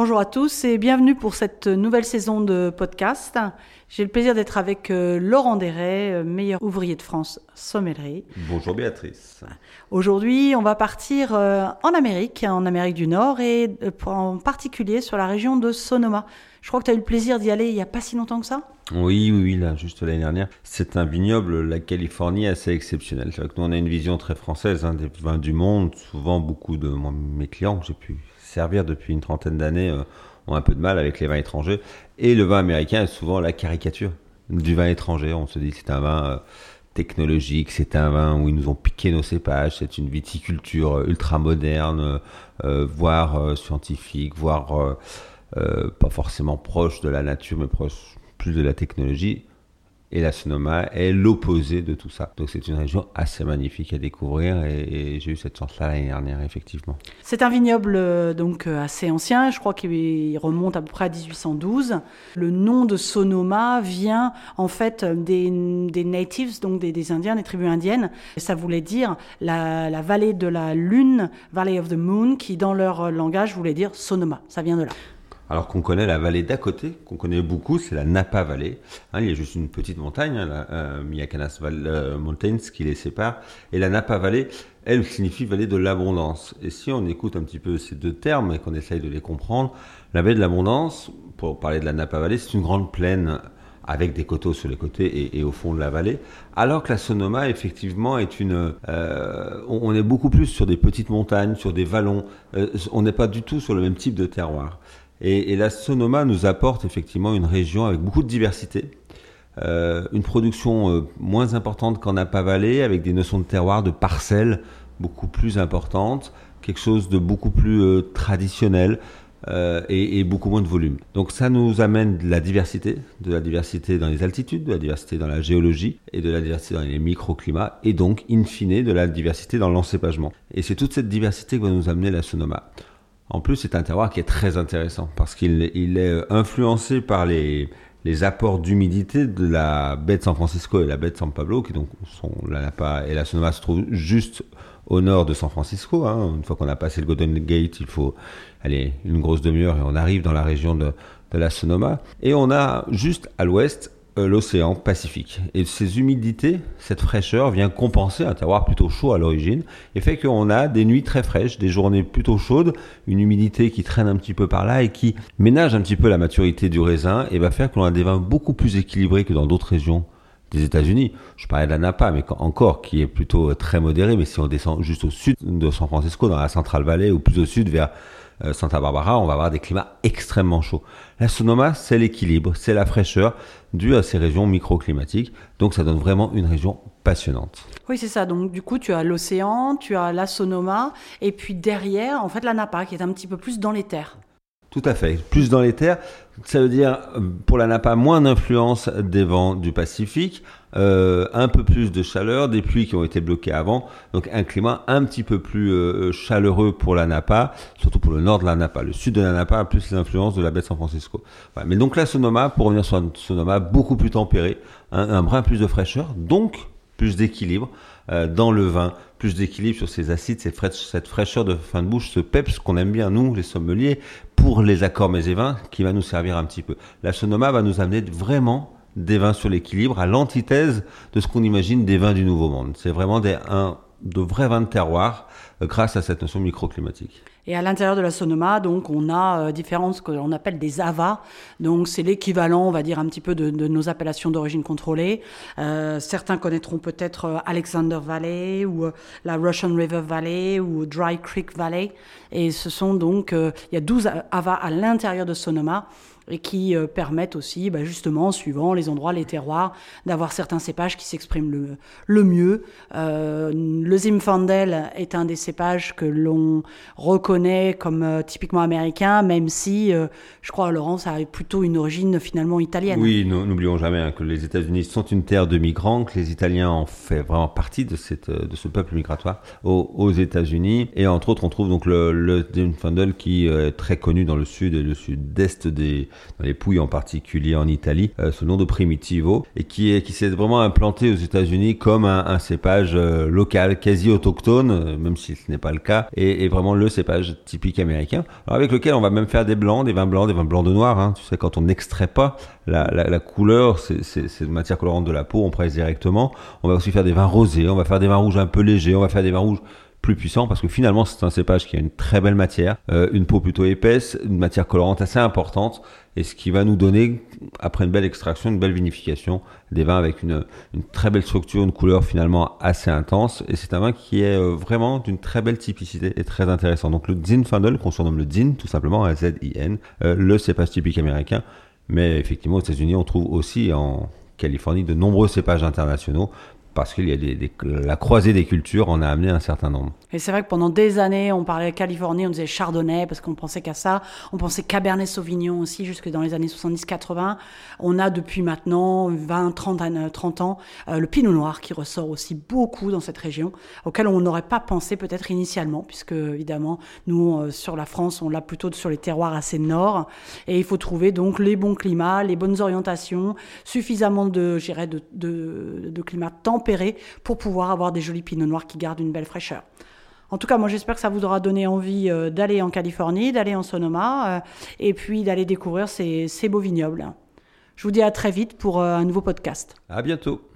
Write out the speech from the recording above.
Bonjour à tous et bienvenue pour cette nouvelle saison de podcast. J'ai le plaisir d'être avec euh, Laurent Desray, euh, meilleur ouvrier de France sommellerie. Bonjour Béatrice. Aujourd'hui, on va partir euh, en Amérique, en Amérique du Nord et en particulier sur la région de Sonoma. Je crois que tu as eu le plaisir d'y aller il n'y a pas si longtemps que ça? Oui, oui, oui, là, juste l'année dernière. C'est un vignoble, la Californie, assez exceptionnel. C'est vrai que nous, on a une vision très française hein, des vins du monde. Souvent, beaucoup de mes clients que j'ai pu servir depuis une trentaine d'années euh, ont un peu de mal avec les vins étrangers. Et le vin américain est souvent la caricature du vin étranger. On se dit que c'est un vin euh, technologique, c'est un vin où ils nous ont piqué nos cépages, c'est une viticulture euh, ultra moderne, voire scientifique, voire pas forcément proche de la nature, mais proche plus de la technologie. Et la Sonoma est l'opposé de tout ça. Donc c'est une région assez magnifique à découvrir et, j'ai eu cette chance-là l'année dernière, effectivement. C'est un vignoble euh, donc euh, assez ancien, je crois qu'il remonte à peu près à 1812. Le nom de Sonoma vient en fait des, natives, donc des, Indiens, des tribus indiennes. Ça voulait dire la vallée de la lune, Valley of the Moon, qui dans leur langage voulait dire Sonoma. Ça vient de là alors qu'on connaît la vallée d'à côté, qu'on connaît beaucoup, c'est la Napa Valley. Hein, il y a juste une petite montagne, hein, la euh, Miyacanas euh, Mountains, qui les sépare. Et la Napa Valley, elle signifie vallée de l'abondance. Et si on écoute un petit peu ces deux termes et qu'on essaye de les comprendre, la vallée de l'abondance, pour parler de la Napa Valley, c'est une grande plaine avec des coteaux sur les côtés et, au fond de la vallée, alors que la Sonoma effectivement est une, euh, on, est beaucoup plus sur des petites montagnes, sur des vallons, euh, on n'est pas du tout sur le même type de terroir. Et, la Sonoma nous apporte effectivement une région avec beaucoup de diversité, euh, une production euh, moins importante qu'en Napa Valley, avec des notions de terroir, de parcelles beaucoup plus importantes, quelque chose de beaucoup plus euh, traditionnel. Et, et, beaucoup moins de volume. Donc ça nous amène de la diversité, de la diversité dans les altitudes, de la diversité dans la géologie et de la diversité dans les microclimats et donc in fine de la diversité dans l'encépagement. Et c'est toute cette diversité que va nous amener la Sonoma. En plus, c'est un terroir qui est très intéressant parce qu'il est euh, influencé par les, apports d'humidité de la baie de San Francisco et la baie de San Pablo, qui donc sont la Napa et la Sonoma se trouvent juste au nord de San Francisco. Hein. Une fois qu'on a passé le Golden Gate, il faut aller une grosse demi-heure et on arrive dans la région de, la Sonoma. Et on a juste à l'ouest l'océan Pacifique. Et ces humidités, cette fraîcheur vient compenser un terroir plutôt chaud à l'origine et fait qu'on a des nuits très fraîches, des journées plutôt chaudes, une humidité qui traîne un petit peu par là et qui ménage un petit peu la maturité du raisin et va faire qu'on a des vins beaucoup plus équilibrés que dans d'autres régions des États-Unis. Je parlais de la Napa, mais encore qui est plutôt très modéré. Mais si on descend juste au sud de San Francisco, dans la Central Valley, ou plus au sud vers euh, Santa Barbara, on va avoir des climats extrêmement chauds. La Sonoma, c'est l'équilibre, c'est la fraîcheur due à ces régions microclimatiques. Donc ça donne vraiment une région passionnante. Oui, c'est ça. Donc du coup, tu as l'océan, tu as la Sonoma, et puis derrière, en fait, la Napa, qui est un petit peu plus dans les terres. Tout à fait. Plus dans les terres, ça veut dire pour la Napa moins d'influence des vents du Pacifique, euh, un peu plus de chaleur, des pluies qui ont été bloquées avant, donc un climat un petit peu plus euh, chaleureux pour la Napa, surtout pour le nord de la Napa. Le sud de la Napa a plus l'influence de la baie de San Francisco. Mais donc la Sonoma, pour revenir sur la Sonoma, beaucoup plus tempéré, un brin plus de fraîcheur, donc plus d'équilibre euh, dans le vin, plus d'équilibre sur ces acides, cette, fraîcheur de fin de bouche, ce peps qu'on aime bien nous, les sommeliers, pour les accords mets et vins, qui va nous servir un petit peu. La Sonoma va nous amener vraiment des vins sur l'équilibre, à l'antithèse de ce qu'on imagine des vins du Nouveau Monde. C'est vraiment des, un, de vrais vins de terroir euh, grâce à cette notion microclimatique. Et à l'intérieur de la Sonoma, donc, on a euh, différentes, ce qu'on appelle des AVA. Donc, c'est l'équivalent, on va dire, un petit peu de, nos appellations d'origine contrôlée. Euh, certains connaîtront peut-être euh, Alexander Valley ou la Russian River Valley ou Dry Creek Valley. Et ce sont donc, il y a 12 AVA à l'intérieur de Sonoma et qui euh, permettent aussi, bah, justement, suivant les endroits, les terroirs, d'avoir certains cépages qui s'expriment le, mieux. Euh, le Zinfandel est un des cépages que l'on reconnaît comme euh, typiquement américain, même si, je crois, Laurent, ça a plutôt une origine finalement italienne. Oui, n'oublions jamais hein, que les États-Unis sont une terre de migrants, que les Italiens en font vraiment partie de, cette, de ce peuple migratoire aux, États-Unis. Et entre autres, on trouve donc le, le Zinfandel qui est très connu dans le sud et le sud-est des dans les Pouilles en particulier en Italie, euh, sous le nom de Primitivo, et qui qui s'est vraiment implanté aux États-Unis comme un, cépage euh, local, quasi autochtone, euh, même si ce n'est pas le cas, et, vraiment le cépage typique américain, avec lequel on va même faire des blancs, des vins blancs, des vins blancs de noir. Hein. Tu sais, quand on n'extrait pas la, couleur, c'est matière colorante de la peau, on presse directement. On va aussi faire des vins rosés, on va faire des vins rouges un peu légers, on va faire des vins rouges plus puissant parce que finalement c'est un cépage qui a une très belle matière, euh, une peau plutôt épaisse, une matière colorante assez importante et ce qui va nous donner après une belle extraction, une belle vinification, des vins avec une, très belle structure, une couleur finalement assez intense et c'est un vin qui est euh, vraiment d'une très belle typicité et très intéressant. Donc le Zinfandel qu'on surnomme le Zin tout simplement Z-I-N, euh, le cépage typique américain, mais effectivement aux États-Unis on trouve aussi en Californie de nombreux cépages internationaux parce qu'il y a la croisée des cultures en a amené un certain nombre. Et c'est vrai que pendant des années, on parlait Californie, on disait Chardonnay parce qu'on pensait qu'à ça. On pensait Cabernet Sauvignon aussi, jusque dans les années 70-80. On a depuis maintenant 20, 30, 30 ans euh, le Pinot Noir qui ressort aussi beaucoup dans cette région, auquel on n'aurait pas pensé peut-être initialement, puisque évidemment, nous, euh, sur la France, on l'a plutôt sur les terroirs assez nord. Et il faut trouver donc les bons climats, les bonnes orientations, suffisamment de, de, de, de climat tempéré pour pouvoir avoir des jolis Pinot Noirs qui gardent une belle fraîcheur. En tout cas, moi, j'espère que ça vous aura donné envie euh, d'aller en Californie, d'aller en Sonoma, euh, et puis d'aller découvrir ces, ces beaux vignobles. Je vous dis à très vite pour euh, un nouveau podcast. À bientôt.